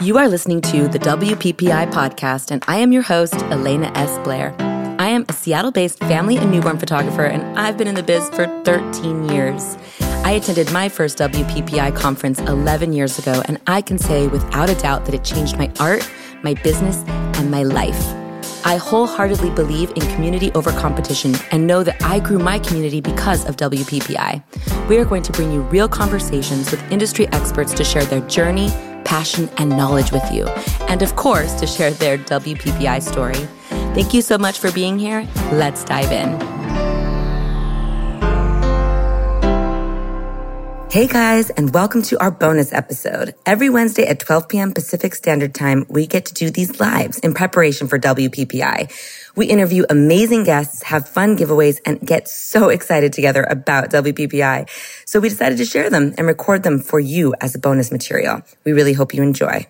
You are listening to the WPPI podcast, and I am your host, Elena S. Blair. I am a Seattle based family and newborn photographer, and I've been in the biz for 13 years. I attended my first WPPI conference 11 years ago, and I can say without a doubt that it changed my art, my business, and my life. I wholeheartedly believe in community over competition and know that I grew my community because of WPPI. We are going to bring you real conversations with industry experts to share their journey, passion, and knowledge with you. And of course, to share their WPPI story. Thank you so much for being here. Let's dive in. Hey guys, and welcome to our bonus episode. Every Wednesday at 12 p.m. Pacific Standard Time, we get to do these lives in preparation for WPPI. We interview amazing guests, have fun giveaways, and get so excited together about WPPI. So we decided to share them and record them for you as a bonus material. We really hope you enjoy.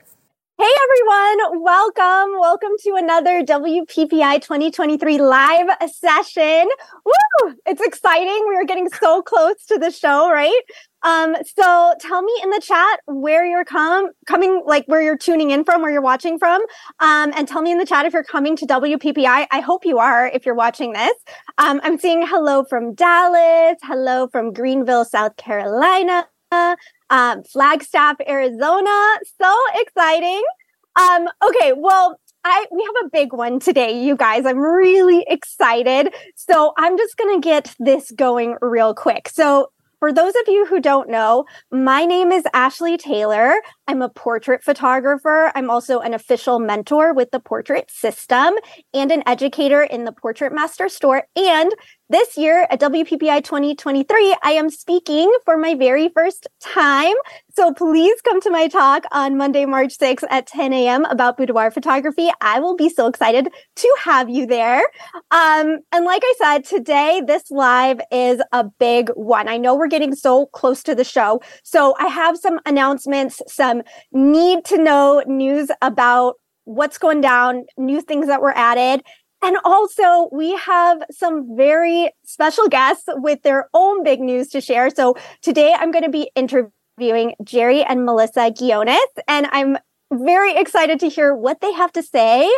Hey everyone, welcome. Welcome to another WPPI 2023 live session. Woo! It's exciting. We are getting so close to the show, right? Um, so tell me in the chat where you're com- coming, like where you're tuning in from, where you're watching from. Um, and tell me in the chat if you're coming to WPPI. I hope you are if you're watching this. Um, I'm seeing hello from Dallas, hello from Greenville, South Carolina, um, Flagstaff, Arizona. So exciting. Um, okay, well, I we have a big one today, you guys. I'm really excited. So I'm just gonna get this going real quick. So for those of you who don't know, my name is Ashley Taylor. I'm a portrait photographer. I'm also an official mentor with the portrait system and an educator in the Portrait Master store. And this year at WPPI 2023, I am speaking for my very first time. So please come to my talk on Monday, March 6th at 10 a.m. about boudoir photography. I will be so excited to have you there. Um, and like I said, today, this live is a big one. I know we're getting so close to the show. So I have some announcements, some Um, need to know news about what's going down, new things that were added. And also, we have some very special guests with their own big news to share. So today I'm going to be interviewing Jerry and Melissa Ghionis, and I'm very excited to hear what they have to say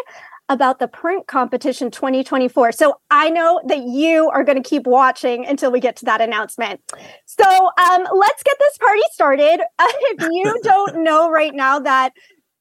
about the print competition 2024. So I know that you are going to keep watching until we get to that announcement. So um, let's get this party started. Uh, if you don't know right now that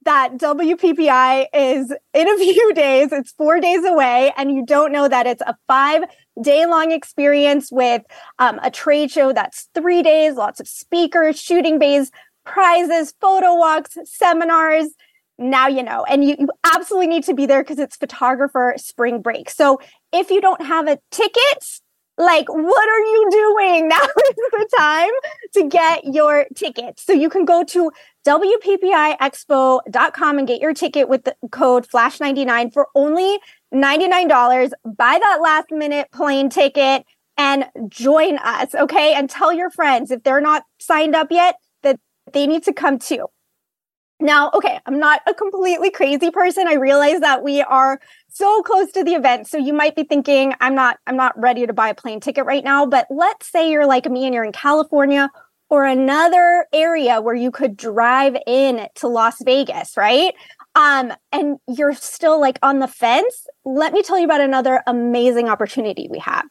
that WPPI is in a few days. It's four days away, and you don't know that it's a five day long experience with um, a trade show that's three days, lots of speakers, shooting bays, prizes, photo walks, seminars. Now you know, and you, you absolutely need to be there because it's photographer spring break. So if you don't have a ticket, like, what are you doing? Now is the time to get your ticket. So you can go to WPPIExpo.com and get your ticket with the code FLASH99 for only $99. Buy that last minute plane ticket and join us, okay? And tell your friends if they're not signed up yet that they need to come too. Now, okay, I'm not a completely crazy person. I realize that we are so close to the event. So you might be thinking, I'm not, I'm not ready to buy a plane ticket right now. But let's say you're like me and you're in California or another area where you could drive in to Las Vegas, right? Um, and you're still like on the fence. Let me tell you about another amazing opportunity we have.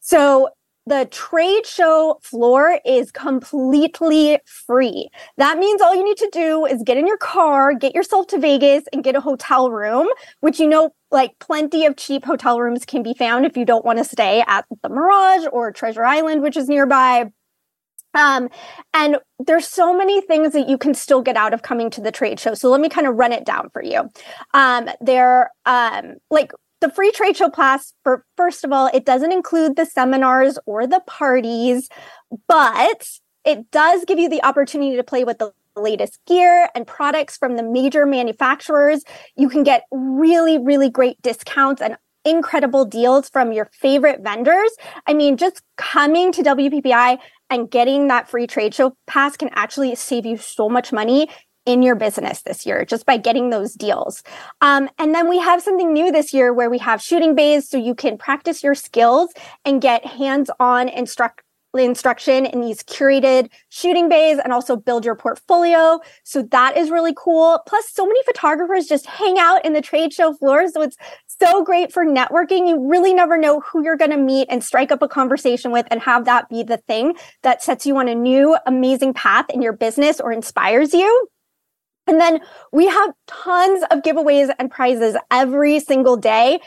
So the trade show floor is completely free. That means all you need to do is get in your car, get yourself to Vegas and get a hotel room, which you know, like plenty of cheap hotel rooms can be found if you don't want to stay at the Mirage or Treasure Island, which is nearby. Um, and there's so many things that you can still get out of coming to the trade show. So let me kind of run it down for you. Um, there, um, like the free trade show pass for first of all it doesn't include the seminars or the parties but it does give you the opportunity to play with the latest gear and products from the major manufacturers. You can get really really great discounts and incredible deals from your favorite vendors. I mean just coming to wppi and getting that free trade show pass can actually save you so much money in your business this year just by getting those deals. Um, and then we have something new this year where we have shooting bays so you can practice your skills and get hands on instruct instruction in these curated shooting bays and also build your portfolio. So that is really cool. Plus, so many photographers just hang out in the trade show floor. So it's so great for networking. You really never know who you're going to meet and strike up a conversation with and have that be the thing that sets you on a new amazing path in your business or inspires you. And then we have tons of giveaways and prizes every single day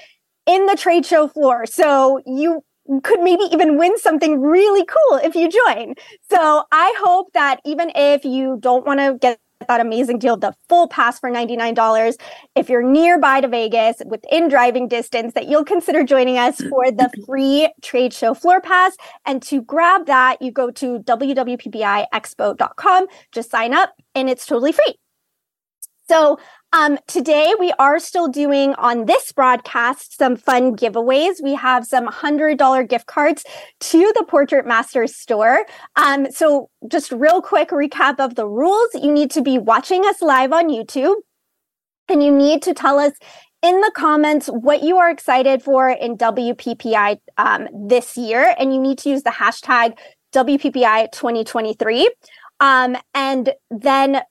in the trade show floor. So you could maybe even win something really cool if you join. So I hope that even if you don't want to get that amazing deal, the full pass for $99. If you're nearby to Vegas within driving distance, that you'll consider joining us for the free trade show floor pass. And to grab that, you go to www.ppiexpo.com, just sign up, and it's totally free. So um, today we are still doing on this broadcast some fun giveaways. We have some hundred dollar gift cards to the Portrait Masters store. Um, so just real quick recap of the rules. You need to be watching us live on YouTube and you need to tell us in the comments what you are excited for in WPPI um, this year. And you need to use the hashtag WPPI 2023. Um, and then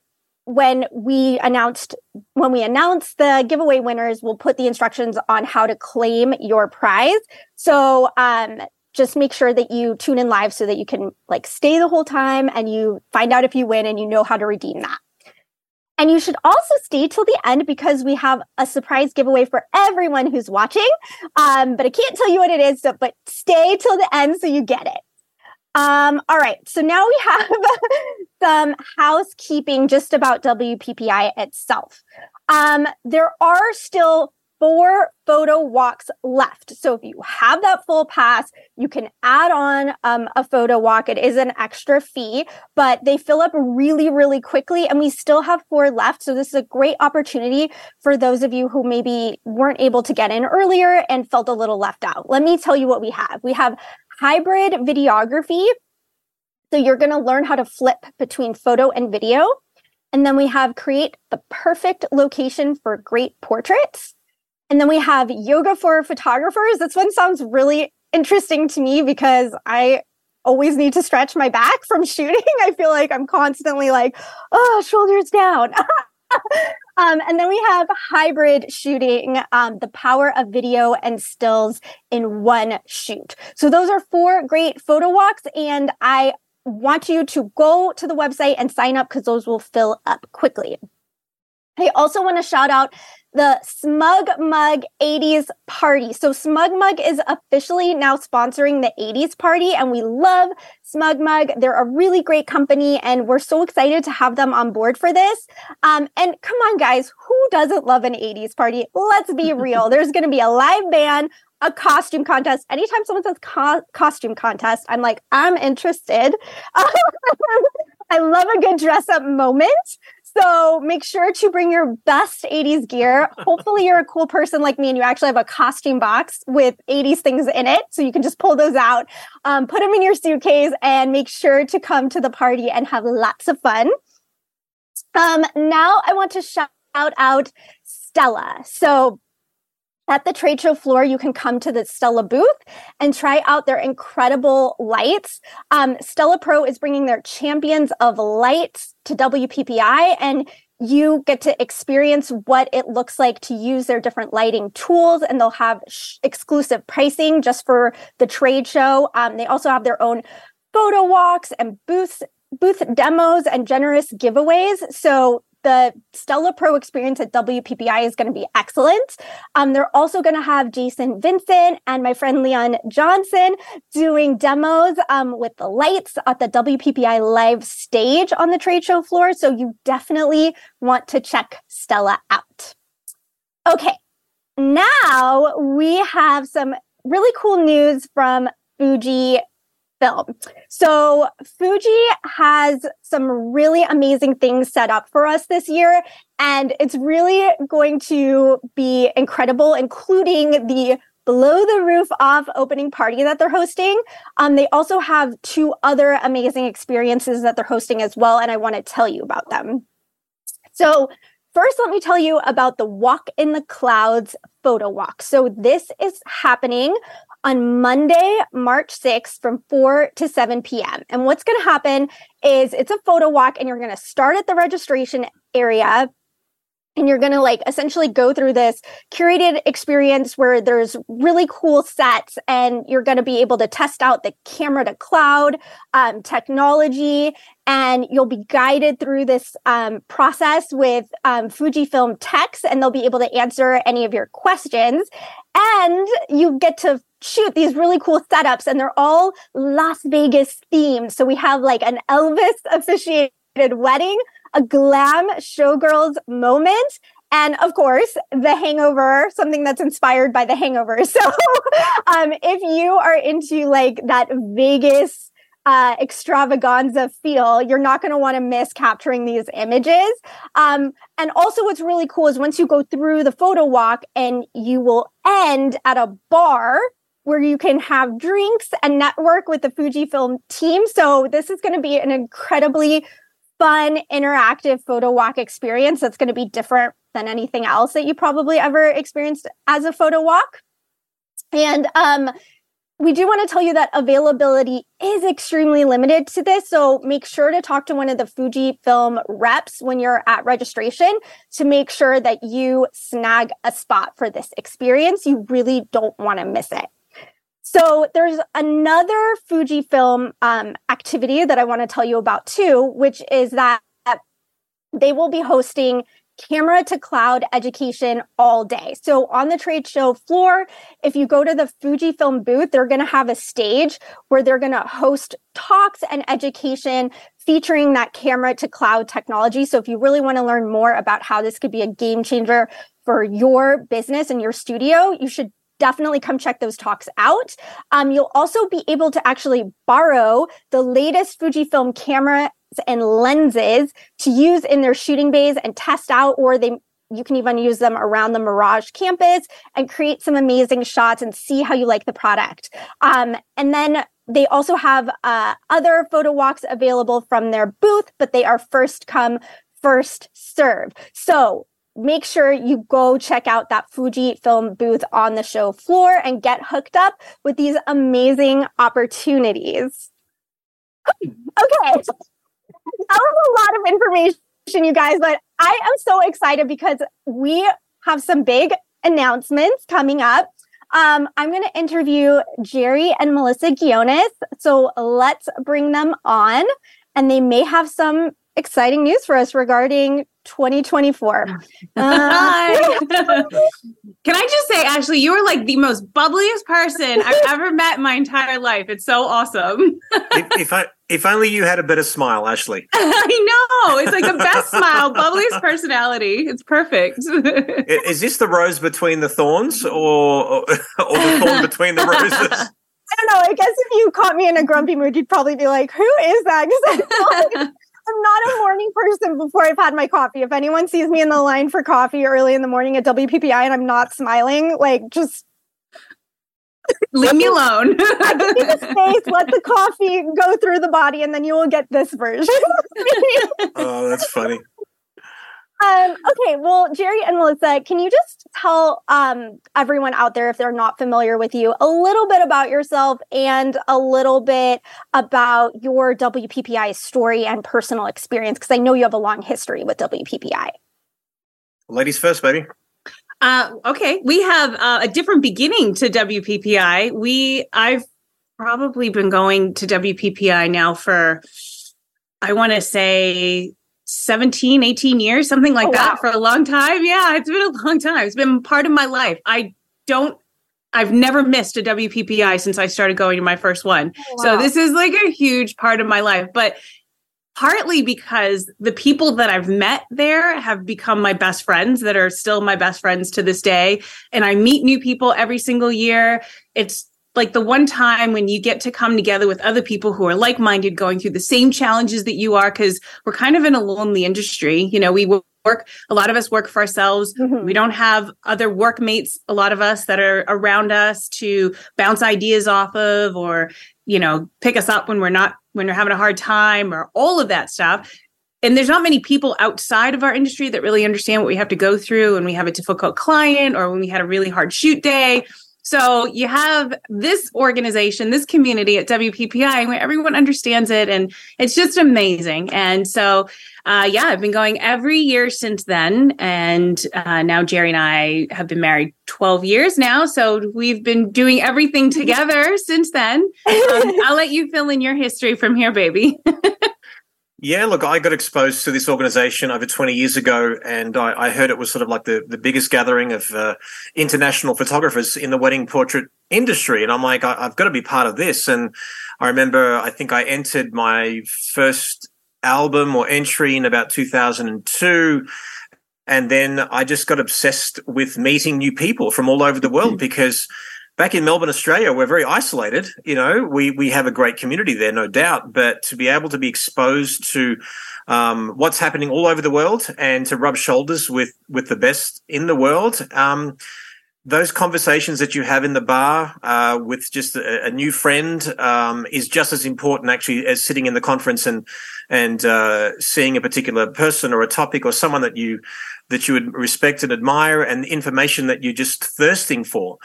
when we announced when we announce the giveaway winners we'll put the instructions on how to claim your prize. So um, just make sure that you tune in live so that you can like stay the whole time and you find out if you win and you know how to redeem that. And you should also stay till the end because we have a surprise giveaway for everyone who's watching. Um, but i can't tell you what it is so, but stay till the end so you get it um, all right. So now we have some housekeeping just about WPPI itself. Um, there are still four photo walks left. So if you have that full pass, you can add on um, a photo walk. It is an extra fee, but they fill up really, really quickly. And we still have four left. So this is a great opportunity for those of you who maybe weren't able to get in earlier and felt a little left out. Let me tell you what we have. We have hybrid videography. So you're going to learn how to flip between photo and video. And then we have create the perfect location for great portraits. And then we have yoga for photographers. This one sounds really interesting to me because I always need to stretch my back from shooting. I feel like I'm constantly like, oh, shoulders down. um, and then we have hybrid shooting, um, the power of video and stills in one shoot. So those are four great photo walks. And I want you to go to the website and sign up because those will fill up quickly. I also want to shout out the Smug Mug 80s party. So Smug Mug is officially now sponsoring the 80s party and we love Smug Mug. They're a really great company and we're so excited to have them on board for this. Um, and come on guys, who doesn't love an 80s party? Let's be real. There's going to be a live band, a costume contest. Anytime someone says co- costume contest, I'm like, I'm interested. I love a good dress up moment. So make sure to bring your best 80s gear. Hopefully, you're a cool person like me and you actually have a costume box with 80s things in it. So you can just pull those out, um, put them in your suitcase, and make sure to come to the party and have lots of fun. Um, now, I want to shout out Stella. So at the trade show floor, you can come to the Stella booth and try out their incredible lights. Um, Stella Pro is bringing their champions of lights to WPPI, and you get to experience what it looks like to use their different lighting tools. And they'll have sh- exclusive pricing just for the trade show. Um, they also have their own photo walks and booths booth demos and generous giveaways. So the Stella Pro experience at WPPI is going to be excellent. Um, they're also going to have Jason Vincent and my friend Leon Johnson doing demos um, with the lights at the WPPI live stage on the trade show floor. So you definitely want to check Stella out. Okay, now we have some really cool news from Fuji film. So Fuji has some really amazing things set up for us this year. And it's really going to be incredible, including the below the roof off opening party that they're hosting. Um, they also have two other amazing experiences that they're hosting as well. And I want to tell you about them. So First, let me tell you about the Walk in the Clouds photo walk. So, this is happening on Monday, March 6th from 4 to 7 p.m. And what's going to happen is it's a photo walk and you're going to start at the registration area and you're going to like essentially go through this curated experience where there's really cool sets and you're going to be able to test out the camera to cloud um, technology and you'll be guided through this um, process with um, fujifilm techs and they'll be able to answer any of your questions. And you get to shoot these really cool setups and they're all las vegas themed. So we have like an elvis officiated wedding a glam showgirls moment. And of course, the hangover, something that's inspired by the hangover. So, um, if you are into like that Vegas, uh, extravaganza feel, you're not going to want to miss capturing these images. Um, and also, what's really cool is once you go through the photo walk and you will end at a bar where you can have drinks and network with the Fujifilm team. So, this is going to be an incredibly fun, interactive photo walk experience that's going to be different than anything else that you probably ever experienced as a photo walk. And um, we do want to tell you that availability is extremely limited to this. So make sure to talk to one of the Fujifilm reps when you're at registration to make sure that you snag a spot for this experience. You really don't want to miss it. So there's another Fujifilm um, activity that I want to tell you about too, which is that they will be hosting camera to cloud education all day. So on the trade show floor, if you go to the Fujifilm booth, they're going to have a stage where they're going to host talks and education featuring that camera to cloud technology. So if you really want to learn more about how this could be a game changer for your business and your studio, you should definitely come check those talks out. Um, you'll also be able to actually borrow the latest Fujifilm cameras and lenses to use in their shooting bays and test out, or they you can even use them around the Mirage campus and create some amazing shots and see how you like the product. Um, and then they also have uh, other photo walks available from their booth, but they are first come, first serve. So make sure you go check out that Fujifilm booth on the show floor and get hooked up with these amazing opportunities. Okay. That was a lot of information, you guys, but I am so excited because we have some big announcements coming up. Um, I'm going to interview Jerry and Melissa Ghionis. So let's bring them on, and they may have some exciting news for us regarding 2024. Uh, Can I just say, Ashley, you are like the most bubbliest person I've ever met in my entire life. It's so awesome. if, if, I if only you had a better smile, Ashley. I know. It's like the best smile, bubbliest personality. It's perfect. Is this the rose between the thorns or, or, or the thorn between the roses? I don't know. I guess if you caught me in a grumpy mood, you'd probably be like, "Who is that?" Because I'm not a morning person before I've had my coffee. If anyone sees me in the line for coffee early in the morning at WPPI and I'm not smiling, like just leave me alone. the space, let the coffee go through the body, and then you will get this version. oh, that's funny. Um, okay, well, Jerry and Melissa, can you just tell um, everyone out there, if they're not familiar with you, a little bit about yourself and a little bit about your WPPI story and personal experience? Because I know you have a long history with WPPI. Ladies first, baby. Uh, okay, we have uh, a different beginning to WPPI. We, I've probably been going to WPPI now for, I want to say 17, 18 years, something like oh, that wow. for a long time. Yeah, it's been a long time. It's been part of my life. I don't I've never missed a WPPI since I started going to my first one. Oh, wow. So this is like a huge part of my life, but partly because the people that I've met there have become my best friends that are still my best friends to this day and I meet new people every single year. It's like the one time when you get to come together with other people who are like-minded going through the same challenges that you are because we're kind of in a lonely industry. You know we work a lot of us work for ourselves. Mm-hmm. we don't have other workmates a lot of us that are around us to bounce ideas off of or you know pick us up when we're not when we're having a hard time or all of that stuff. And there's not many people outside of our industry that really understand what we have to go through when we have a difficult client or when we had a really hard shoot day So you have this organization, this community at WPPI where everyone understands it and it's just amazing. And so, uh, yeah, I've been going every year since then. And uh, now Jerry and I have been married 12 years now. So we've been doing everything together since then. Um, I'll let you fill in your history from here, baby. Yeah, look, I got exposed to this organization over 20 years ago, and I, I heard it was sort of like the, the biggest gathering of uh, international photographers in the wedding portrait industry. And I'm like, I, have got to be part of this. And I remember, I think I entered my first album or entry in about 2002. And then I just got obsessed with meeting new people from all over the world mm-hmm. because back in Melbourne, Australia, we're very isolated. You know, we we have a great community there, no doubt. But to be able to be exposed to um, what's happening all over the world and to rub shoulders with with the best in the world. Um, those conversations that you have in the bar uh, with just a, a new friend um, is just as important, actually, as sitting in the conference and and uh, seeing a particular person or a topic or someone that you that you would respect and admire, and information that you're just thirsting for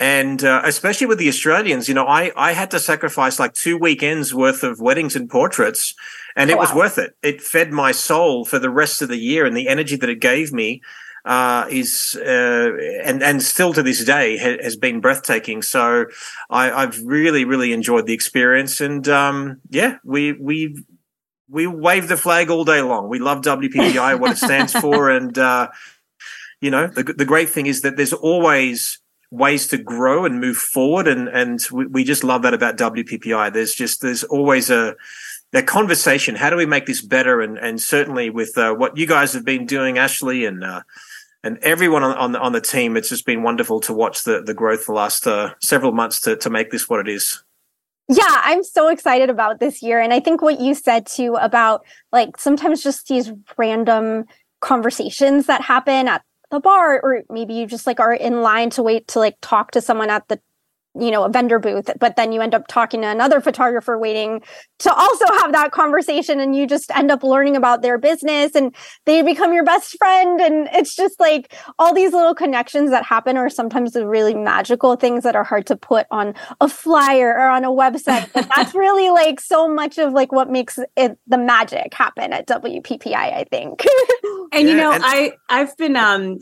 and uh, especially with the Australians, you know, I I had to sacrifice like two weekends worth of weddings and portraits, and it wow. was worth it. It fed my soul for the rest of the year, and the energy that it gave me uh, is uh, and and still to this day ha- has been breathtaking. So I, have really really enjoyed the experience, and um, yeah, we we we wave the flag all day long. We love WPPI, what it stands for, and uh, you know the the great thing is that there's always ways to grow and move forward. And, and we, we just love that about WPPI. There's just, there's always a, a conversation. How do we make this better? And, and certainly with uh, what you guys have been doing, Ashley and, uh, and everyone on, on, on the team, it's just been wonderful to watch the, the growth the last uh, several months to, to make this what it is. Yeah, I'm so excited about this year. And I think what you said too about like sometimes just these random conversations that happen at the bar or maybe you just like are in line to wait to like talk to someone at the you know a vendor booth but then you end up talking to another photographer waiting to also have that conversation and you just end up learning about their business and they become your best friend and it's just like all these little connections that happen are sometimes the really magical things that are hard to put on a flyer or on a website but that's really like so much of like what makes it the magic happen at WPPI I think. And yeah, you know and- I I've been um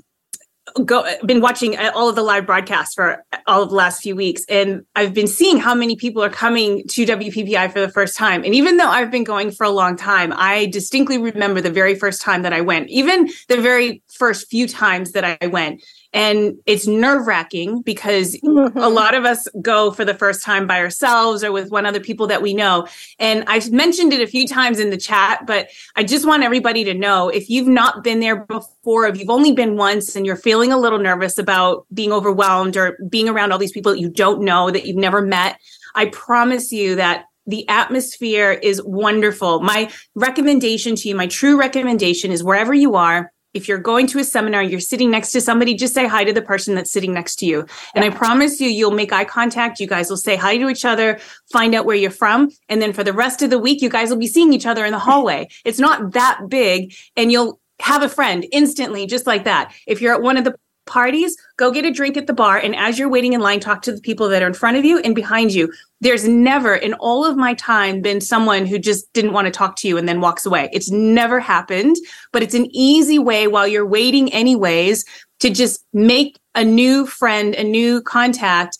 go been watching uh, all of the live broadcasts for all of the last few weeks and I've been seeing how many people are coming to WPPI for the first time. And even though I've been going for a long time I distinctly remember the very first time that I went even the very first few times that I went and it's nerve wracking because mm-hmm. a lot of us go for the first time by ourselves or with one other people that we know. And I've mentioned it a few times in the chat, but I just want everybody to know if you've not been there before, if you've only been once and you're feeling a little nervous about being overwhelmed or being around all these people that you don't know, that you've never met, I promise you that the atmosphere is wonderful. My recommendation to you, my true recommendation is wherever you are, if you're going to a seminar, you're sitting next to somebody, just say hi to the person that's sitting next to you. And I promise you, you'll make eye contact. You guys will say hi to each other, find out where you're from. And then for the rest of the week, you guys will be seeing each other in the hallway. It's not that big and you'll have a friend instantly, just like that. If you're at one of the parties, go get a drink at the bar. And as you're waiting in line, talk to the people that are in front of you and behind you. There's never in all of my time been someone who just didn't want to talk to you and then walks away. It's never happened, but it's an easy way while you're waiting, anyways, to just make a new friend, a new contact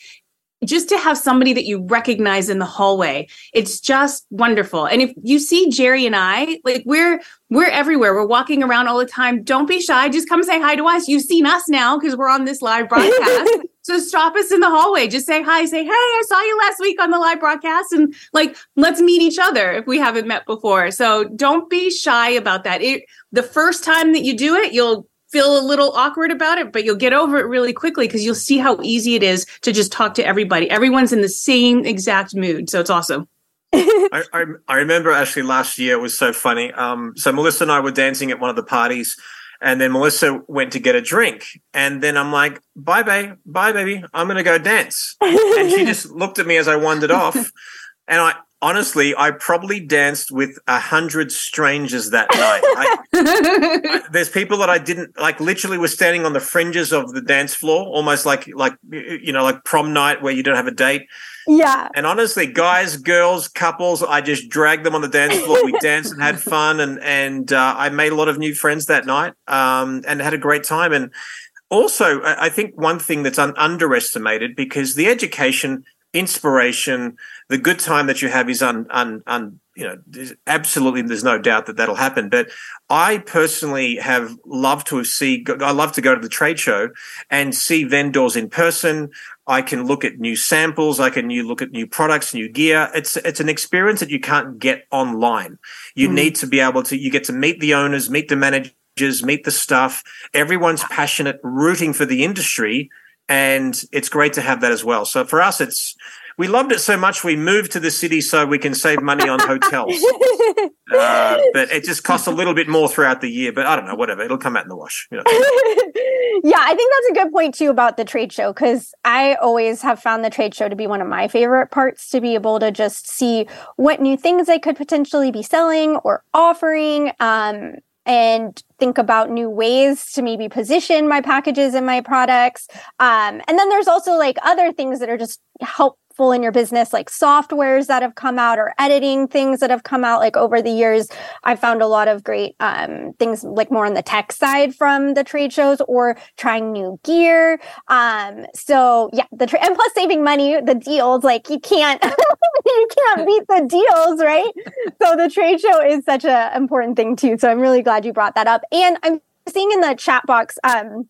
just to have somebody that you recognize in the hallway. It's just wonderful. And if you see jerry and i like we're we're everywhere. We're walking around all the time. Don't be shy. Just come say hi to us. You've seen us now because we're on this live broadcast. So stop us in the hallway. Just say hi. Say hey i saw you last week on the live broadcast and like let's meet each other if we haven't met before. So don't be shy about that. It the first time that you do it you'll feel a little awkward about it, but you'll get over it really quickly because you'll see how easy it is to just talk to everybody. Everyone's in the same exact mood. So it's awesome. I, I, I, remember actually last year it was so funny. Um, so Melissa and I were dancing at one of the parties, and then Melissa went to get a drink, and then I'm like, "Bye, babe, bye, baby, I'm gonna go dance." and she just looked at me as I wandered off, and I honestly, I probably danced with a hundred strangers that night. I, there's people that I didn't like. Literally, were standing on the fringes of the dance floor, almost like like you know, like prom night where you don't have a date. Yeah. And honestly, guys, girls, couples, I just dragged them on the dance floor. We danced and had fun, and and uh, I made a lot of new friends that night, um, and had a great time. And also, I think one thing that's un- underestimated because the education, inspiration, the good time that you have is un, un, un you know, there's absolutely, there's no doubt that that'll happen. But I personally have loved to see, I love to go to the trade show and see vendors in person. I can look at new samples. I can new look at new products, new gear. It's, it's an experience that you can't get online. You mm. need to be able to, you get to meet the owners, meet the managers, meet the staff. Everyone's passionate, rooting for the industry. And it's great to have that as well. So for us, it's, we loved it so much we moved to the city so we can save money on hotels. uh, but it just costs a little bit more throughout the year. But I don't know, whatever. It'll come out in the wash. You know. yeah, I think that's a good point too about the trade show because I always have found the trade show to be one of my favorite parts to be able to just see what new things I could potentially be selling or offering. Um, and think about new ways to maybe position my packages and my products. Um, and then there's also like other things that are just help helpful in your business, like softwares that have come out or editing things that have come out. Like over the years, I've found a lot of great um, things like more on the tech side from the trade shows or trying new gear. Um, so yeah, the tra- and plus saving money, the deals, like you can't you can't beat the deals, right? so the trade show is such an important thing too. So I'm really glad you brought that up. And I'm seeing in the chat box, um,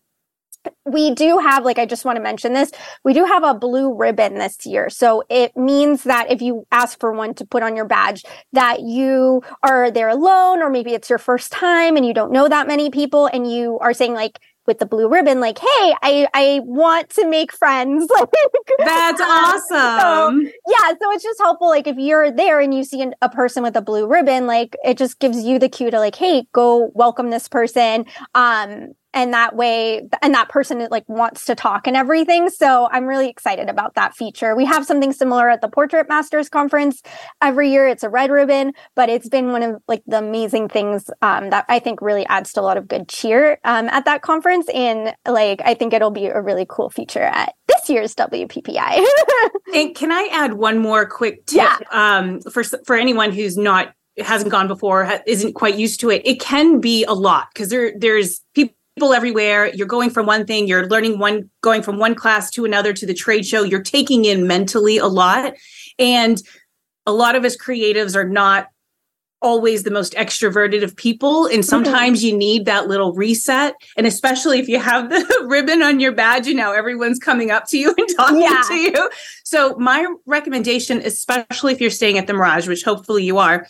we do have, like, I just want to mention this, we do have a blue ribbon this year. So it means that if you ask for one to put on your badge, that you are there alone, or maybe it's your first time and you don't know that many people, and you are saying, like, with the blue ribbon, like, hey, I, I want to make friends. Like That's awesome. So, yeah. So it's just helpful. Like if you're there and you see an, a person with a blue ribbon, like it just gives you the cue to like, hey, go welcome this person. Um, and that way and that person like wants to talk and everything. So i'm really excited about that feature. We have something similar at the portrait masters conference every year. It's a red ribbon but it's been one of like the amazing things um, that i think really adds to a lot of good cheer um, at that conference. And like i think it'll be a really cool feature at this year's wppi and can i add one more quick tip? Yeah. um, for for anyone who's not hasn't gone before isn't quite used to it it can be a lot because there there's people people everywhere. You're going from one thing, you're learning one, going from one class to another to the trade show. You're taking in mentally a lot. And a lot of us creatives are not always the most extroverted of people. And mm-hmm. sometimes you need that little reset. And especially if you have the ribbon on your badge, you know, everyone's coming up to you and talking yeah. to you. So, my recommendation, especially if you're staying at the Mirage, which hopefully you are,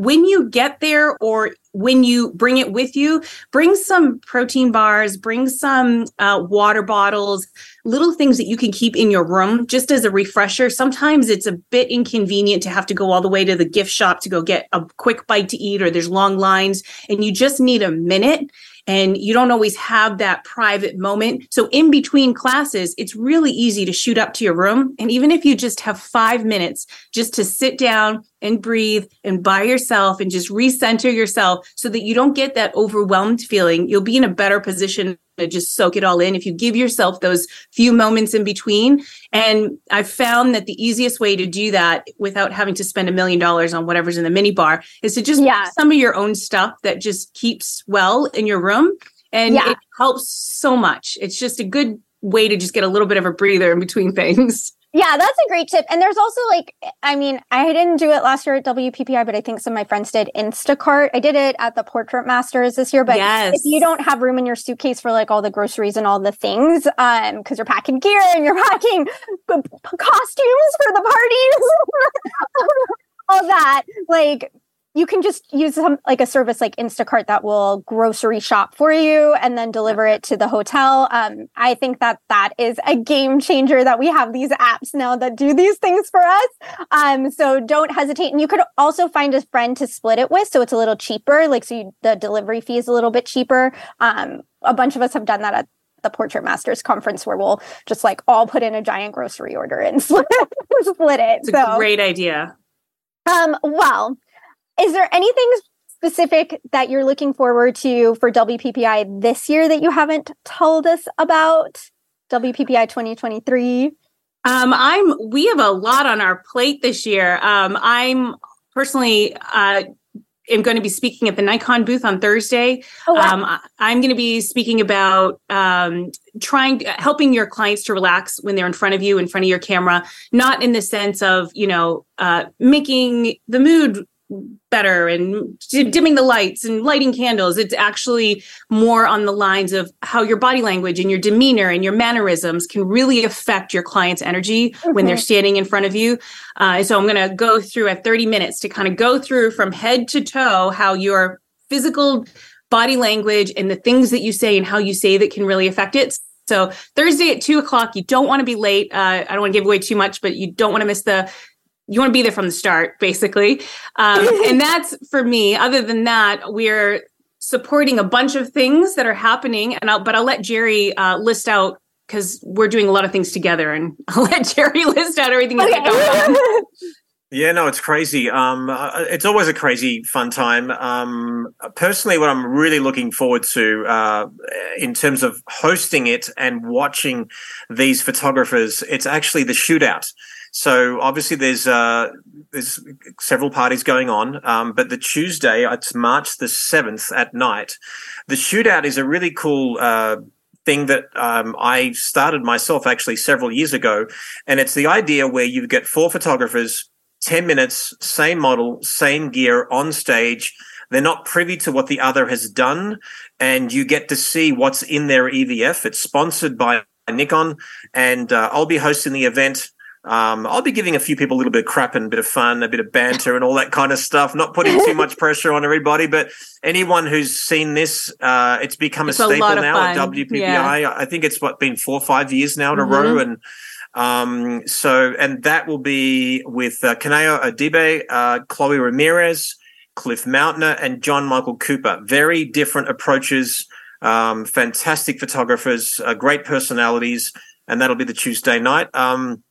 when you get there or when you bring it with you, bring some protein bars, bring some uh, water bottles, little things that you can keep in your room just as a refresher. Sometimes it's a bit inconvenient to have to go all the way to the gift shop to go get a quick bite to eat, or there's long lines, and you just need a minute and you don't always have that private moment. So, in between classes, it's really easy to shoot up to your room. And even if you just have five minutes just to sit down and breathe and by yourself and just recenter yourself so that you don't get that overwhelmed feeling, you'll be in a better position to just soak it all in if you give yourself those few moments in between. And I've found that the easiest way to do that without having to spend a million dollars on whatever's in the mini bar is to just yeah. some of your own stuff that just keeps well in your room. And yeah. it helps so much. It's just a good way to just get a little bit of a breather in between things. Yeah, that's a great tip. And there's also like, I mean, I didn't do it last year at WPPI, but I think some of my friends did Instacart. I did it at the Portrait Masters this year. But yes. if you don't have room in your suitcase for like all the groceries and all the things, um, because you're packing gear and you're packing costumes for the parties, all that, like you can just use some like a service like Instacart that will grocery shop for you and then deliver it to the hotel. Um, I think that that is a game changer that we have these apps now that do these things for us. Um, so don't hesitate. And you could also find a friend to split it with. So it's a little cheaper. Like, so you, the delivery fee is a little bit cheaper. Um, a bunch of us have done that at the Portrait Masters conference where we'll just like all put in a giant grocery order and split, split it. It's so. a great idea. Um, well, is there anything specific that you're looking forward to for WPPI this year that you haven't told us about? WPPI 2023? Um, I'm we have a lot on our plate this year. Um, I'm personally uh, am going to be speaking at the Nikon booth on Thursday. Oh, wow. um, I'm going to be speaking about um, trying helping your clients to relax when they're in front of you, in front of your camera, not in the sense of you know uh, making the mood better and dimming the lights and lighting candles. It's actually more on the lines of how your body language and your demeanor and your mannerisms can really affect your client's energy mm-hmm. when they're mm-hmm. standing in front of you. Uh, so I'm going to go through at 30 minutes to kind of go through from head to toe how your physical body language and the things that you say and how you say that can really affect it. So Thursday at two o'clock, you don't want to be late. Uh, I don't want to give away too much, but you don't want to miss the you want to be there from the start, basically. Um, and that's for me. Other than that, we're supporting a bunch of things that are happening. And I'll, but I'll let Jerry uh, list out because we're doing a lot of things together, and I'll let Jerry list out everything okay. that's going on. Yeah, no, it's crazy. Um, uh, it's always a crazy fun time. Um, personally, what I'm really looking forward to, uh, in terms of hosting it and watching these photographers, it's actually the shootout. So obviously there's uh, there's several parties going on, um, but the Tuesday it's March the seventh at night. The shootout is a really cool. Uh, thing that um, I started myself actually several years ago, and it's the idea where you get four photographers, ten minutes, same model, same gear on stage. They're not privy to what the other has done, and you get to see what's in their EVF. It's sponsored by Nikon, and uh, I'll be hosting the event. Um, I'll be giving a few people a little bit of crap and a bit of fun, a bit of banter and all that kind of stuff, not putting too much pressure on everybody. But anyone who's seen this, uh, it's become it's a staple a now at WPPI. Yeah. I think it's what been four or five years now in mm-hmm. a row. And um, so, and that will be with uh, Kanayo Adibe, uh, Chloe Ramirez, Cliff Mautner, and John Michael Cooper. Very different approaches, um, fantastic photographers, uh, great personalities. And that'll be the Tuesday night. Um,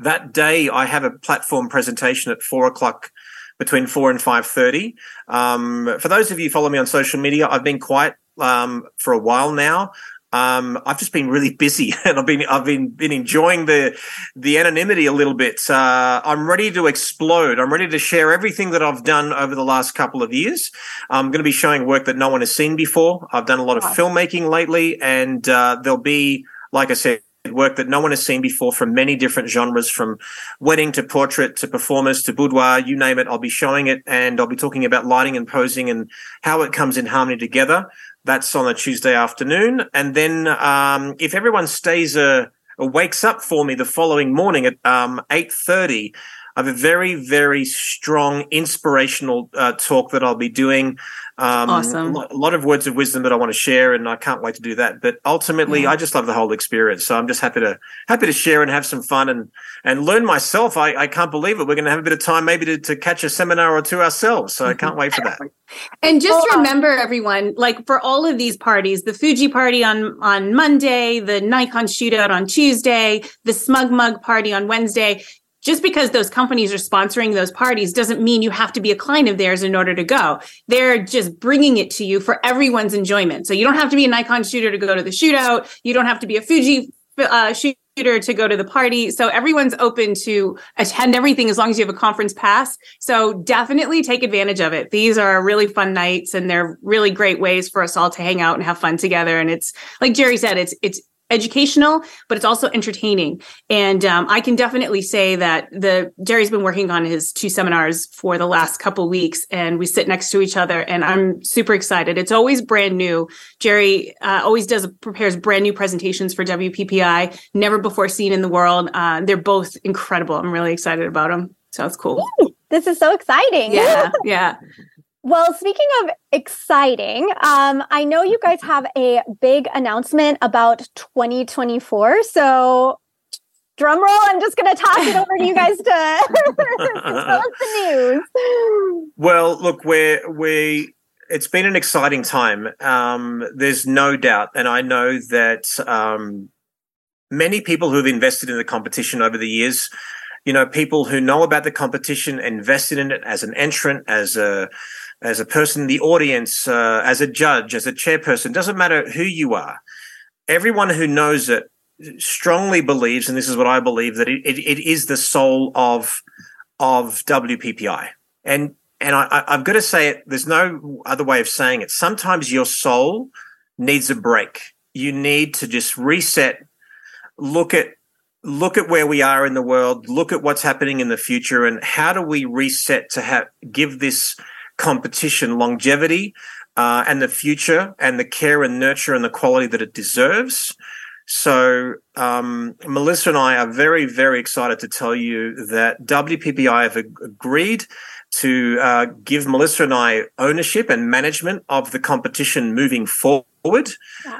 that day I have a platform presentation at four o'clock between four and five thirty. Um, for those of you who follow me on social media, I've been quiet um, for a while now. Um, I've just been really busy, and I've been I've been been enjoying the the anonymity a little bit. Uh, I'm ready to explode. I'm ready to share everything that I've done over the last couple of years. I'm going to be showing work that no one has seen before. I've done a lot of filmmaking lately, and uh, there'll be, like I said, work that no one has seen before from many different genres, from wedding to portrait to performance to boudoir, you name it. I'll be showing it and I'll be talking about lighting and posing and how it comes in harmony together. That's on a Tuesday afternoon. And then um, if everyone stays uh, wakes up for me the following morning at um, 8.30, I have a very, very strong inspirational uh, talk that I'll be doing. Um, awesome. A lot of words of wisdom that I want to share, and I can't wait to do that. But ultimately, yeah. I just love the whole experience. So I'm just happy to happy to share and have some fun and and learn myself. I, I can't believe it. We're going to have a bit of time, maybe to, to catch a seminar or two ourselves. So I can't wait for that. And just oh, remember, everyone, like for all of these parties, the Fuji party on on Monday, the Nikon shootout on Tuesday, the Smug Mug party on Wednesday just because those companies are sponsoring those parties doesn't mean you have to be a client of theirs in order to go. They're just bringing it to you for everyone's enjoyment. So you don't have to be a Nikon shooter to go to the shootout. You don't have to be a Fuji uh, shooter to go to the party. So everyone's open to attend everything as long as you have a conference pass. So definitely take advantage of it. These are really fun nights and they're really great ways for us all to hang out and have fun together. And it's like Jerry said, it's it's educational, but it's also entertaining. And um, I can definitely say that the Jerry's been working on his two seminars for the last couple weeks, and we sit next to each other, and I'm super excited. It's always brand new. Jerry uh, always does prepares brand new presentations for WPPI, never before seen in the world. Uh, they're both incredible. I'm really excited about them. So it's cool. This is so exciting. Yeah, yeah. Well, speaking of exciting, um, I know you guys have a big announcement about 2024. So, drum roll, I'm just going to toss it over to you guys to tell us the news. Well, look, we're, we, it's been an exciting time. Um, there's no doubt. And I know that um, many people who've invested in the competition over the years you know, people who know about the competition, invested in it as an entrant, as a as a person in the audience, uh, as a judge, as a chairperson, doesn't matter who you are. Everyone who knows it strongly believes, and this is what I believe, that it, it, it is the soul of of WPPI. And and I, I've got to say it. There's no other way of saying it. Sometimes your soul needs a break. You need to just reset, look at look at where we are in the world, look at what's happening in the future, and how do we reset to have give this competition longevity uh, and the future and the care and nurture and the quality that it deserves. So, um, Melissa and I are very, very excited to tell you that WPPI have agreed to uh, give Melissa and I ownership and management of the competition moving forward.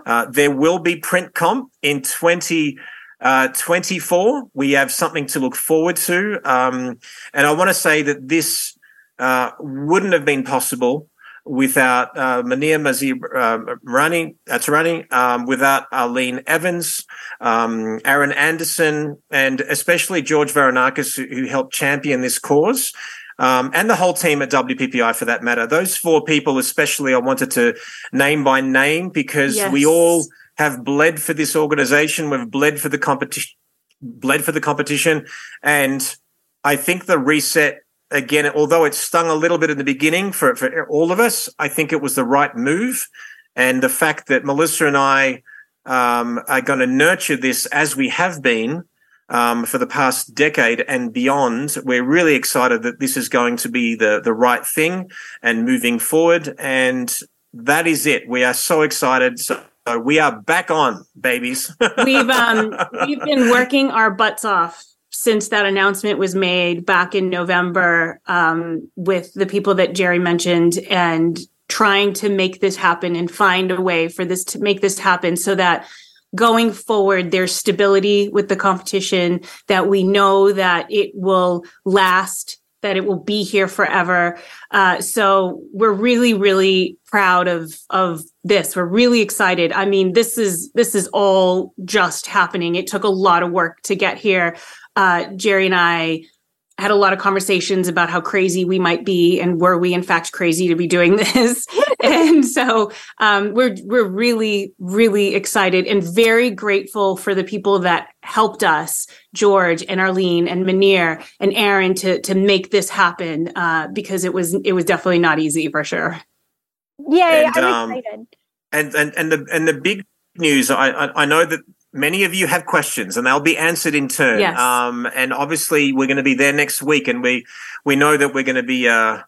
Uh, there will be print comp in 20- uh, 24, we have something to look forward to. Um, and I want to say that this uh, wouldn't have been possible without uh, Manir Mazir uh, Rani, Tarani, um, without Arlene Evans, um, Aaron Anderson, and especially George Varounakis, who, who helped champion this cause. Um, and the whole team at WPPI for that matter. Those four people, especially, I wanted to name by name because yes. we all have bled for this organization. We've bled for the competition, bled for the competition. And I think the reset again, although it stung a little bit in the beginning for, for all of us, I think it was the right move. And the fact that Melissa and I um, are going to nurture this as we have been um, for the past decade and beyond, we're really excited that this is going to be the, the right thing and moving forward. And that is it. We are so excited. So we are back on, babies. we've um, we've been working our butts off since that announcement was made back in November um, with the people that Jerry mentioned and trying to make this happen and find a way for this to make this happen so that going forward there's stability with the competition that we know that it will last that it will be here forever. Uh, so we're really really proud of of this. We're really excited. I mean this is this is all just happening. It took a lot of work to get here uh, jerry and i had a lot of conversations about how crazy we might be and were we in fact crazy to be doing this and so um, we're we're really really excited and very grateful for the people that helped us george and arlene and manir and aaron to to make this happen uh, because it was it was definitely not easy for sure yeah and, I'm um, excited. And, and and the and the big news, I, I, I know that many of you have questions and they'll be answered in turn. Yes. Um, and obviously we're going to be there next week and we we know that we're going to be uh,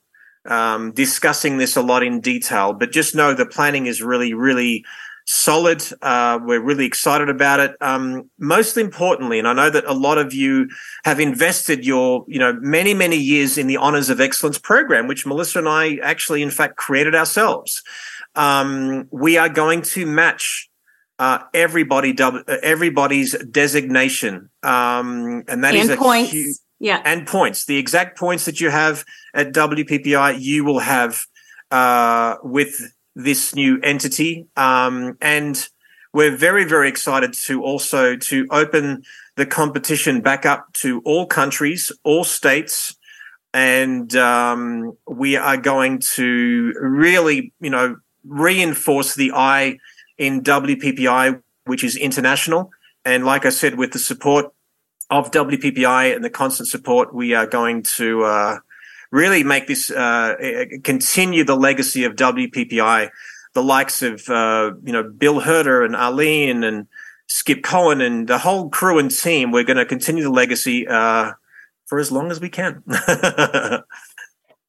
um, discussing this a lot in detail. But just know the planning is really really solid. Uh, we're really excited about it. Um, most importantly, and I know that a lot of you have invested your, you know, many, many years in the Honors of Excellence program, which Melissa and I actually, in fact, created ourselves. Um, we are going to match uh, everybody, everybody's designation, um, and that and is points. Huge, yeah, and points. The exact points that you have at WPPI, you will have uh, with this new entity. Um, and we're very, very excited to also to open the competition back up to all countries, all states, and um, we are going to really, you know, reinforce the I in WPPI, which is international. And like I said, with the support of WPPI and the constant support, we are going to uh, really make this uh, continue the legacy of WPPI. The likes of uh, you know Bill Hurter and Arlene and Skip Cohen and the whole crew and team. We're going to continue the legacy uh, for as long as we can.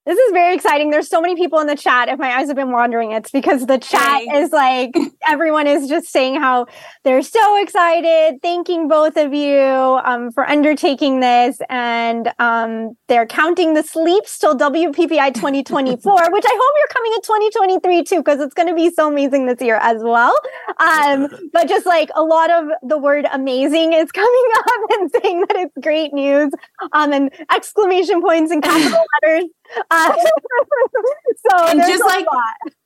This is very exciting. There's so many people in the chat. If my eyes have been wandering, it's because the chat hey. is like everyone is just saying how they're so excited, thanking both of you um, for undertaking this, and um, they're counting the sleeps till WPPI 2024, which I hope you're coming in 2023 too, because it's going to be so amazing this year as well. Um, but just like a lot of the word "amazing" is coming up and saying that it's great news, um, and exclamation points and capital letters. Uh, so and just like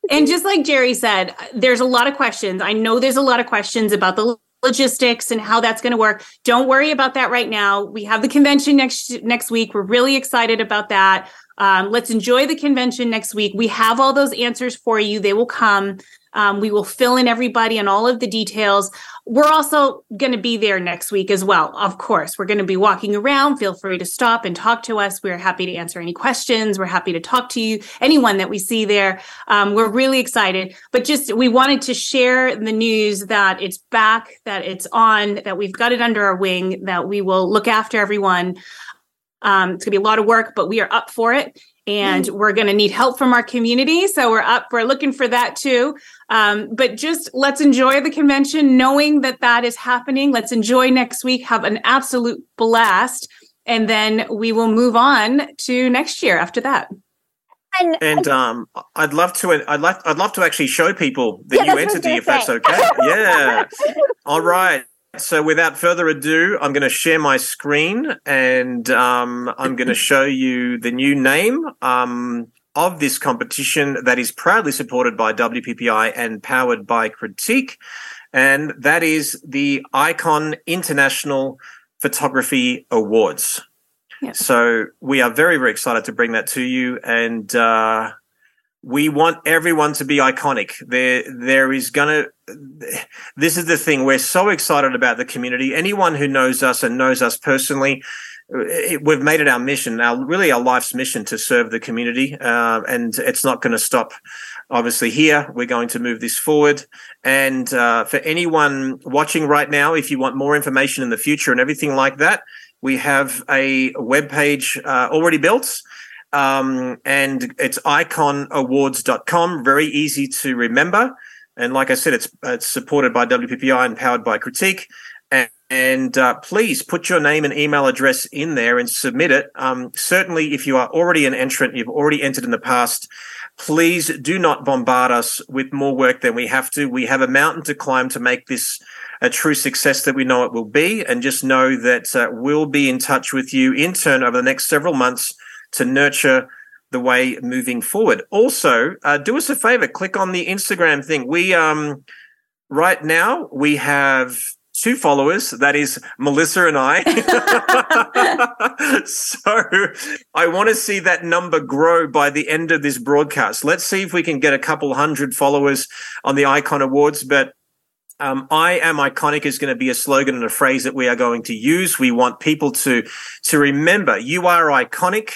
and just like Jerry said, there's a lot of questions. I know there's a lot of questions about the logistics and how that's going to work. Don't worry about that right now. We have the convention next next week. We're really excited about that. Um, let's enjoy the convention next week. We have all those answers for you. They will come. Um, we will fill in everybody and all of the details. We're also going to be there next week as well. Of course, we're going to be walking around. Feel free to stop and talk to us. We're happy to answer any questions. We're happy to talk to you, anyone that we see there. Um, we're really excited, but just we wanted to share the news that it's back, that it's on, that we've got it under our wing, that we will look after everyone. Um, it's going to be a lot of work, but we are up for it and mm. we're going to need help from our community. So we're up, we're looking for that too. Um, but just let's enjoy the convention, knowing that that is happening. Let's enjoy next week, have an absolute blast, and then we will move on to next year after that. And, and um, I'd love to. I'd like. I'd love to actually show people the yeah, new entity, if that's okay. yeah. All right. So, without further ado, I'm going to share my screen and um, I'm going to show you the new name um, of this competition that is proudly supported by WPPI and powered by Critique. And that is the Icon International Photography Awards. Yeah. So, we are very, very excited to bring that to you. And uh, we want everyone to be iconic. There, there is gonna. This is the thing. We're so excited about the community. Anyone who knows us and knows us personally, we've made it our mission, our really our life's mission to serve the community, uh, and it's not going to stop. Obviously, here we're going to move this forward. And uh, for anyone watching right now, if you want more information in the future and everything like that, we have a web page uh, already built. Um, and it's iconawards.com. Very easy to remember. And like I said, it's, it's supported by WPPI and powered by Critique. And, and uh, please put your name and email address in there and submit it. Um, certainly, if you are already an entrant, you've already entered in the past, please do not bombard us with more work than we have to. We have a mountain to climb to make this a true success that we know it will be. And just know that uh, we'll be in touch with you in turn over the next several months to nurture the way moving forward. Also, uh, do us a favor, click on the Instagram thing. We, um, right now, we have two followers. That is Melissa and I. so I want to see that number grow by the end of this broadcast. Let's see if we can get a couple hundred followers on the Icon Awards. But um, I am iconic is going to be a slogan and a phrase that we are going to use. We want people to to remember you are iconic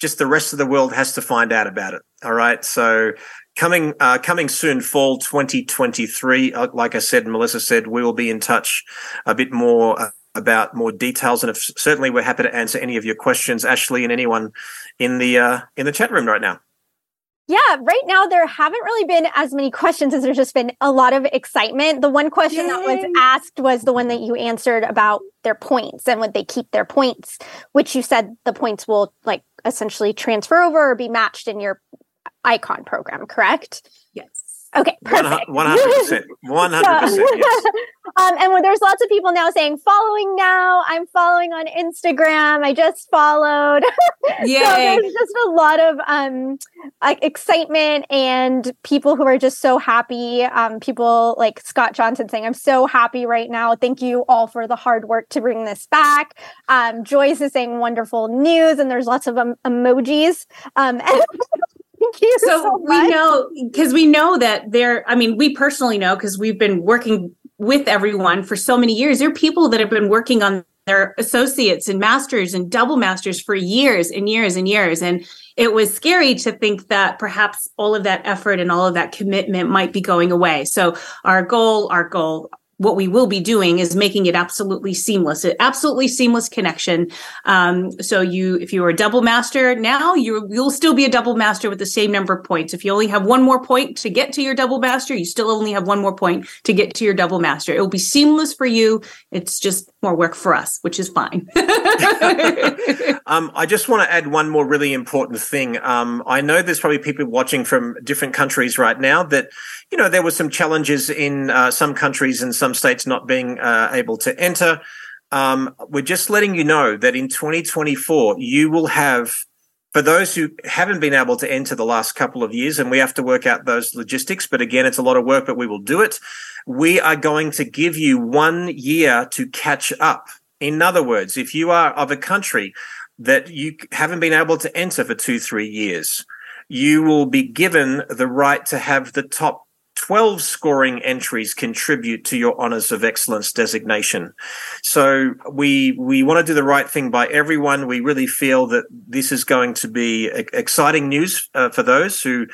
just the rest of the world has to find out about it. All right. So coming uh, coming soon, fall 2023. Uh, like I said, Melissa said, we will be in touch a bit more. Uh, about more details, and if, certainly we're happy to answer any of your questions, Ashley, and anyone in the uh, in the chat room right now. Yeah, right now there haven't really been as many questions as there's just been a lot of excitement. The one question Yay. that was asked was the one that you answered about their points and would they keep their points, which you said the points will like essentially transfer over or be matched in your icon program, correct? Yes. Okay, perfect. One hundred percent. One hundred percent. Um, and there's lots of people now saying following now. I'm following on Instagram. I just followed. Yeah. so there's just a lot of um, like excitement and people who are just so happy. Um, people like Scott Johnson saying, "I'm so happy right now. Thank you all for the hard work to bring this back." Um, Joyce is saying wonderful news, and there's lots of um, emojis. Um, Thank you. So, so we know because we know that there, I mean, we personally know because we've been working with everyone for so many years. There are people that have been working on their associates and masters and double masters for years and years and years. And it was scary to think that perhaps all of that effort and all of that commitment might be going away. So our goal, our goal, what we will be doing is making it absolutely seamless, an absolutely seamless connection. Um, so you, if you are a double master now, you you'll still be a double master with the same number of points. If you only have one more point to get to your double master, you still only have one more point to get to your double master. It will be seamless for you. It's just more work for us, which is fine. um, I just want to add one more really important thing. Um, I know there's probably people watching from different countries right now that, you know, there were some challenges in uh, some countries and some states not being uh, able to enter. Um, we're just letting you know that in 2024, you will have, for those who haven't been able to enter the last couple of years, and we have to work out those logistics, but again, it's a lot of work, but we will do it. We are going to give you one year to catch up. In other words, if you are of a country that you haven't been able to enter for two, three years, you will be given the right to have the top 12 scoring entries contribute to your honors of excellence designation. So we we want to do the right thing by everyone. We really feel that this is going to be exciting news uh, for those who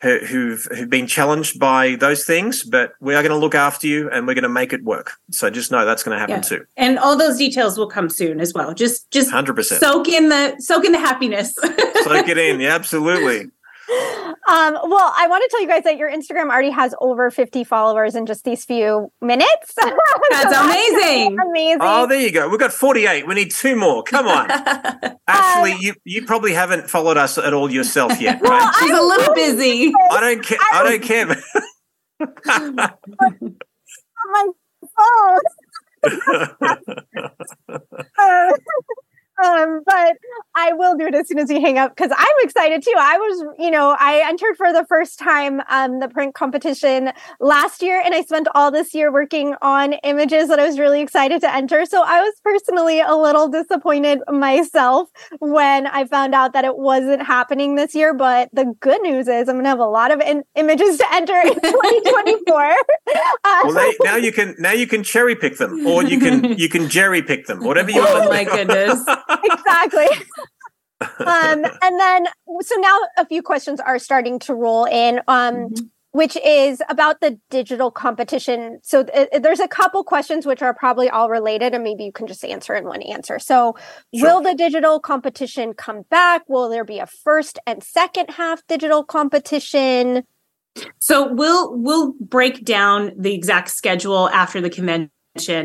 who've who've been challenged by those things, but we are going to look after you and we're going to make it work. So just know that's going to happen yeah. too. And all those details will come soon as well. Just just 100% soak in the soak in the happiness. soak it in. Yeah, absolutely. Um, well, I want to tell you guys that your Instagram already has over 50 followers in just these few minutes. That's so amazing. That's amazing. Oh, there you go. We've got 48. We need two more. Come on. Actually, um, you you probably haven't followed us at all yourself yet, right? Well, She's a little busy. I don't care. I, I don't care. my phone. Um, but I will do it as soon as we hang up because I'm excited too. I was, you know, I entered for the first time um, the print competition last year, and I spent all this year working on images that I was really excited to enter. So I was personally a little disappointed myself when I found out that it wasn't happening this year. But the good news is I'm going to have a lot of in- images to enter in 2024. uh, well, they, now you can now you can cherry pick them, or you can you can jerry pick them, whatever you want. Oh my goodness exactly. um, and then, so now a few questions are starting to roll in. Um, mm-hmm. Which is about the digital competition. So th- there's a couple questions which are probably all related, and maybe you can just answer in one answer. So, sure. will the digital competition come back? Will there be a first and second half digital competition? So we'll we'll break down the exact schedule after the convention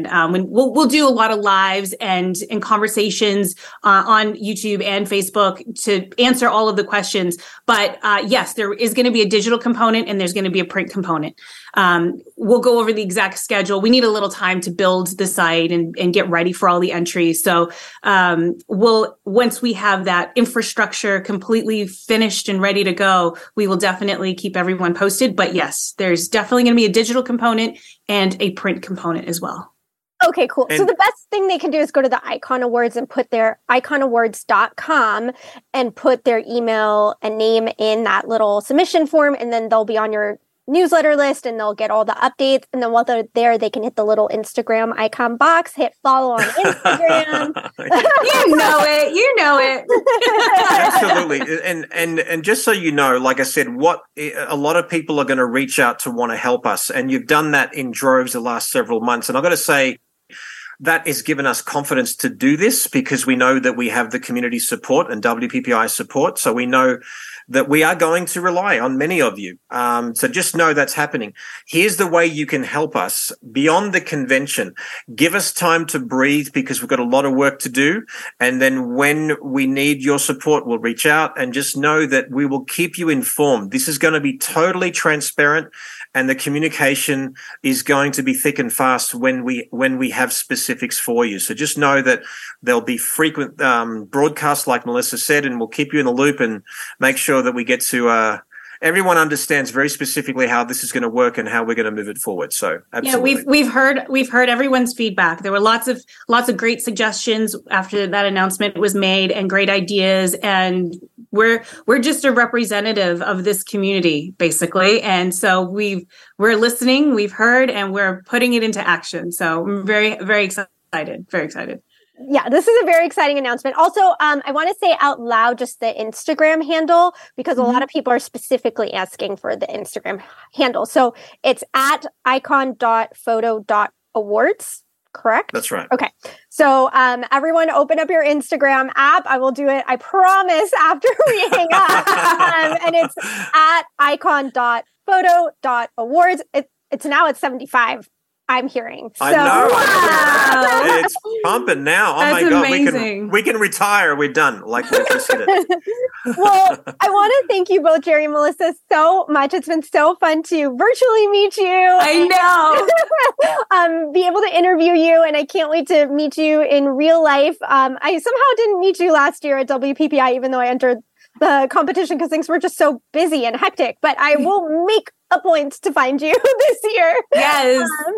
um, when we'll, we'll do a lot of lives and and conversations uh, on YouTube and Facebook to answer all of the questions. But uh, yes, there is going to be a digital component and there's going to be a print component. Um, we'll go over the exact schedule. We need a little time to build the site and, and get ready for all the entries. So um, we'll once we have that infrastructure completely finished and ready to go, we will definitely keep everyone posted. But yes, there's definitely going to be a digital component and a print component as well. Okay, cool. And so the best thing they can do is go to the Icon Awards and put their iconawards.com and put their email and name in that little submission form and then they'll be on your newsletter list and they'll get all the updates. And then while they're there, they can hit the little Instagram icon box, hit follow on Instagram. you know it. You know it. Absolutely. And and and just so you know, like I said, what a lot of people are going to reach out to want to help us, and you've done that in droves the last several months. And I've got to say. That has given us confidence to do this because we know that we have the community support and WPPI support. So we know that we are going to rely on many of you. Um, so just know that's happening. Here's the way you can help us beyond the convention. Give us time to breathe because we've got a lot of work to do. And then when we need your support, we'll reach out and just know that we will keep you informed. This is going to be totally transparent and the communication is going to be thick and fast when we when we have specifics for you. So just know that there'll be frequent um, broadcasts, like Melissa said, and we'll keep you in the loop and make sure that we get to. Uh, everyone understands very specifically how this is going to work and how we're going to move it forward. So absolutely. yeah, we've we've heard we've heard everyone's feedback. There were lots of lots of great suggestions after that announcement was made and great ideas and we're we're just a representative of this community basically. And so we've we're listening we've heard and we're putting it into action. So i'm very very excited very excited. Yeah this is a very exciting announcement. Also um, i want to say out loud just the instagram handle because mm-hmm. a lot of people are specifically asking for the instagram handle. So it's at icon.photo.awards correct? That's right. Okay. So um, everyone open up your Instagram app. I will do it, I promise, after we hang up. um, and it's at icon.photo.awards. It, it's now at 75 I'm hearing. So, I know. Wow. it's pumping now. Oh That's my god, amazing. we can we can retire. We're done. Like we just did it. well, I want to thank you both, Jerry and Melissa, so much. It's been so fun to virtually meet you. I know. um, be able to interview you, and I can't wait to meet you in real life. Um, I somehow didn't meet you last year at WPPI, even though I entered the competition because things were just so busy and hectic. But I will make a point to find you this year. Yes. Um,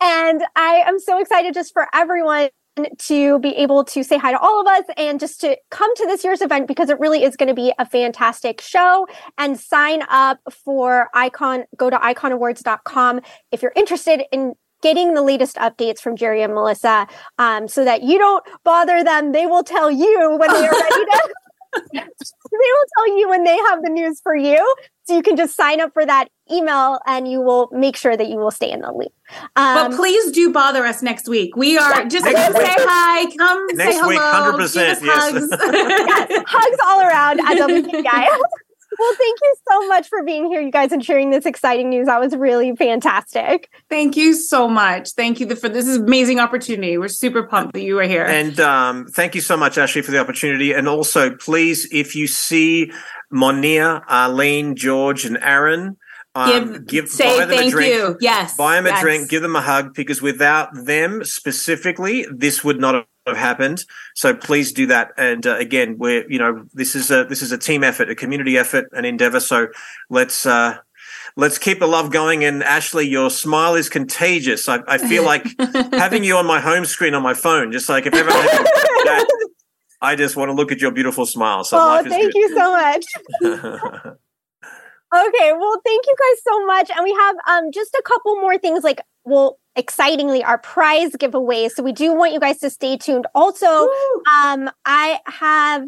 and I am so excited just for everyone to be able to say hi to all of us and just to come to this year's event because it really is going to be a fantastic show and sign up for icon go to iconawards.com if you're interested in getting the latest updates from jerry and melissa um, so that you don't bother them they will tell you when they are ready to they will tell you when they have the news for you. So you can just sign up for that email and you will make sure that you will stay in the loop. Um, but please do bother us next week. We are just gonna say hi, come next say hello, week, 100%, yes. Hugs. yes, hugs all around at WPI. Well, thank you so much for being here, you guys, and sharing this exciting news. That was really fantastic. Thank you so much. Thank you for this amazing opportunity. We're super pumped that you are here. And um, thank you so much, Ashley, for the opportunity. And also, please, if you see Monia, Arlene, George, and Aaron, um, give, give say buy them thank a drink, you. Yes, buy them yes. a drink, give them a hug, because without them specifically, this would not have happened. So please do that. And uh, again, we're you know this is a this is a team effort, a community effort, an endeavor. So let's. Uh, let's keep the love going. And Ashley, your smile is contagious. I, I feel like having you on my home screen on my phone, just like if ever I, I just want to look at your beautiful smile. So oh, thank you so much. Okay, well, thank you guys so much. And we have um just a couple more things like well, excitingly, our prize giveaway. So we do want you guys to stay tuned. Also, um, I have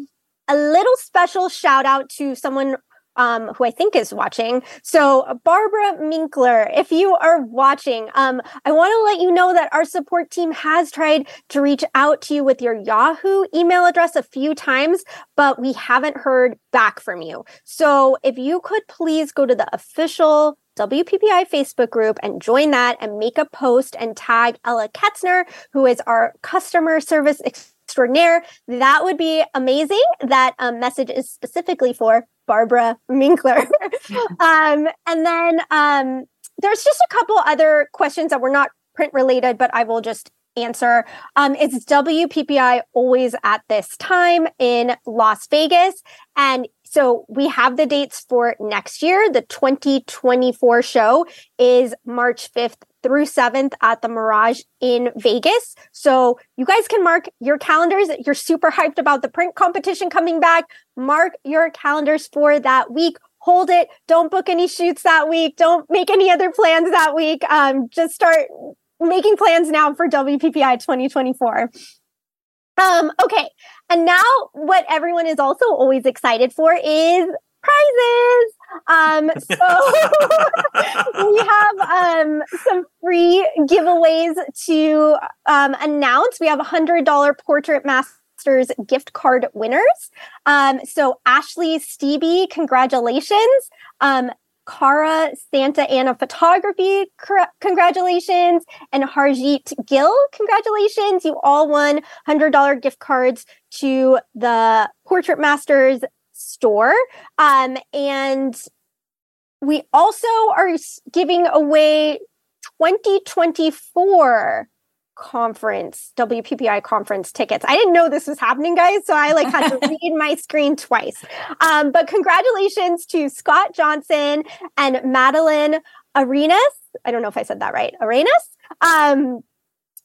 a little special shout out to someone um, who I think is watching. So, Barbara Minkler, if you are watching, um, I want to let you know that our support team has tried to reach out to you with your Yahoo email address a few times, but we haven't heard back from you. So, if you could please go to the official WPPI Facebook group and join that and make a post and tag Ella Ketzner, who is our customer service extraordinaire. That would be amazing. That um, message is specifically for Barbara Minkler. um, and then um, there's just a couple other questions that were not print related, but I will just answer. Um, WPPI always at this time in Las Vegas. And so we have the dates for next year. The 2024 show is March 5th through 7th at the Mirage in Vegas. So you guys can mark your calendars. You're super hyped about the print competition coming back. Mark your calendars for that week. Hold it. Don't book any shoots that week. Don't make any other plans that week. Um, just start making plans now for WPPI 2024. Um, okay. And now what everyone is also always excited for is prizes. Um, so we have um, some free giveaways to um, announce. We have a hundred dollar portrait masters gift card winners. Um, so Ashley Stevie, congratulations. Um, Cara Santa Ana Photography, congratulations. And Harjeet Gill, congratulations. You all won $100 gift cards to the Portrait Masters store. Um, and we also are giving away 2024 conference, WPPI conference tickets. I didn't know this was happening, guys, so I like had to read my screen twice. Um, but congratulations to Scott Johnson and Madeline Arenas. I don't know if I said that right. Arenas. Um,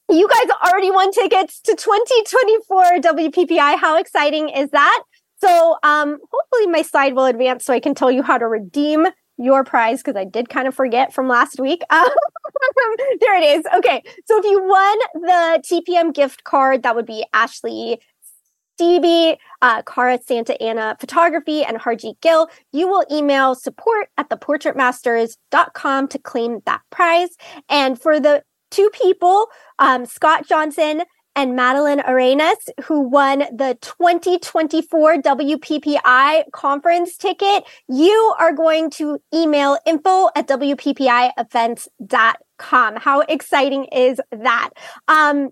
you guys already won tickets to 2024 WPPI. How exciting is that? So um, hopefully my slide will advance so I can tell you how to redeem your prize because I did kind of forget from last week. Um, there it is. Okay. So if you won the TPM gift card, that would be Ashley Stevie, uh, Cara Santa Ana Photography, and Harjeet Gill. You will email support at theportraitmasters.com to claim that prize. And for the two people, um, Scott Johnson and Madeline Arenas, who won the 2024 WPPI conference ticket. You are going to email info at WPPIevents.com. How exciting is that? Um,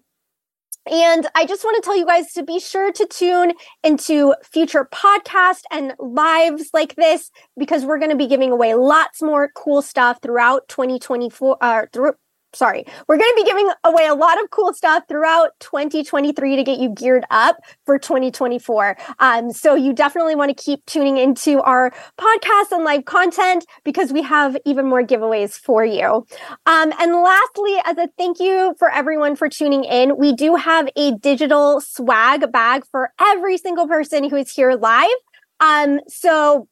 and I just want to tell you guys to be sure to tune into future podcasts and lives like this because we're going to be giving away lots more cool stuff throughout 2024, uh, through, sorry, we're going to be giving away a lot of cool stuff throughout 2023 to get you geared up for 2024. Um, so you definitely want to keep tuning into our podcast and live content because we have even more giveaways for you. Um, and lastly, as a thank you for everyone for tuning in, we do have a digital swag bag for every single person who is here live. Um, so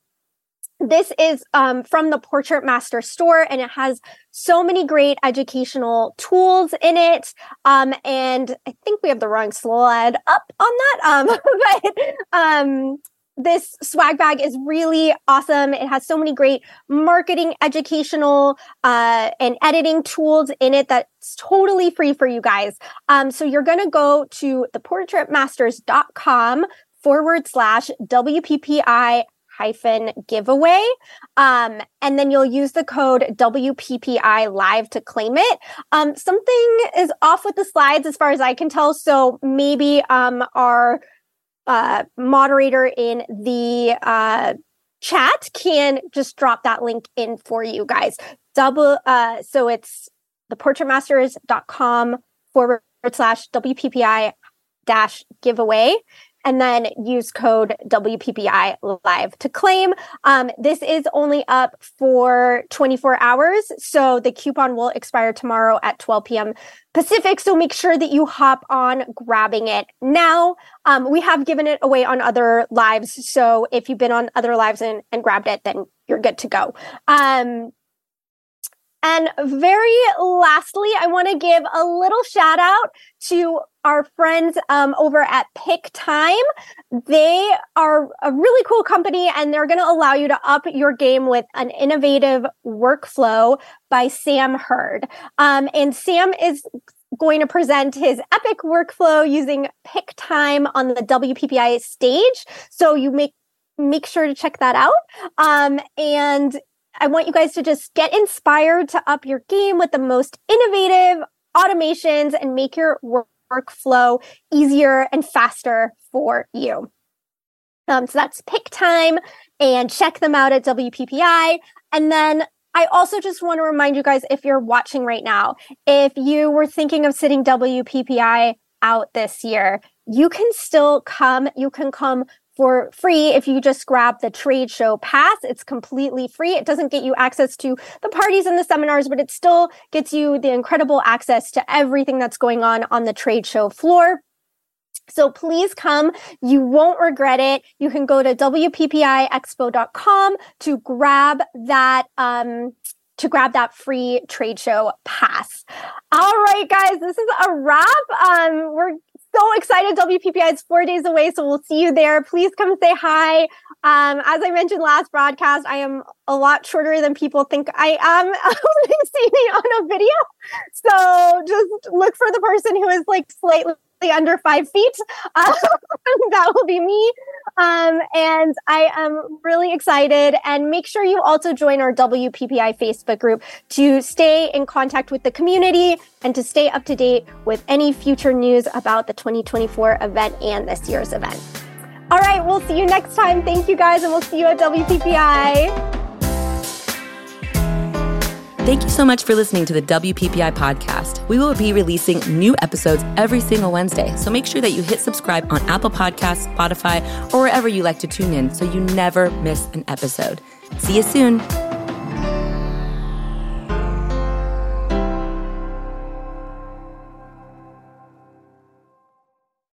this is um, from the Portrait Master store, and it has so many great educational tools in it. Um, and I think we have the wrong slide up on that. Um, but um, this swag bag is really awesome. It has so many great marketing, educational, uh, and editing tools in it that's totally free for you guys. Um, so you're going to go to theportraitmasters.com forward slash WPPI hyphen giveaway. Um, and then you'll use the code WPPI live to claim it. Um, something is off with the slides as far as I can tell. So maybe um, our uh, moderator in the uh, chat can just drop that link in for you guys. Double, uh, so it's theportraitmasters.com forward slash WPPI dash giveaway and then use code WPPI live to claim. Um, this is only up for 24 hours. So the coupon will expire tomorrow at 12 p.m. Pacific. So make sure that you hop on grabbing it now. Um, we have given it away on other lives. So if you've been on other lives and, and grabbed it, then you're good to go. Um, and very lastly, I want to give a little shout out to our friends um, over at Pic-Time. They are a really cool company and they're going to allow you to up your game with an innovative workflow by Sam Hurd. Um, and Sam is going to present his epic workflow using Pic-Time on the WPPI stage. So you make make sure to check that out. Um, and I want you guys to just get inspired to up your game with the most innovative automations and make your work workflow easier and faster for you. Um, so that's Pic-Time and check them out at WPPI. And then I also just want to remind you guys if you're watching right now, if you were thinking of sitting WPPI out this year, you can still come. You can come for free if you just grab the trade show pass. It's completely free. It doesn't get you access to the parties and the seminars, but it still gets you the incredible access to everything that's going on on the trade show floor. So please come. You won't regret it. You can go to WPPIExpo.com to grab that, um, to grab that free trade show pass. All right, guys, this is a wrap. Um, we're so excited. WPPI is four days away, so we'll see you there. Please come say hi. Um, as I mentioned last broadcast, I am a lot shorter than people think I am they see me on a video. So just look for the person who is like slightly under five feet. Uh, that will be me. Um, and I am really excited. And make sure you also join our WPPI Facebook group to stay in contact with the community and to stay up to date with any future news about the 2024 event and this year's event. All right, we'll see you next time. Thank you guys, and we'll see you at WPPI. Thank you so much for listening to the WPPI podcast. We will be releasing new episodes every single Wednesday, so make sure that you hit subscribe on Apple Podcasts, Spotify, or wherever you like to tune in so you never miss an episode. See you soon.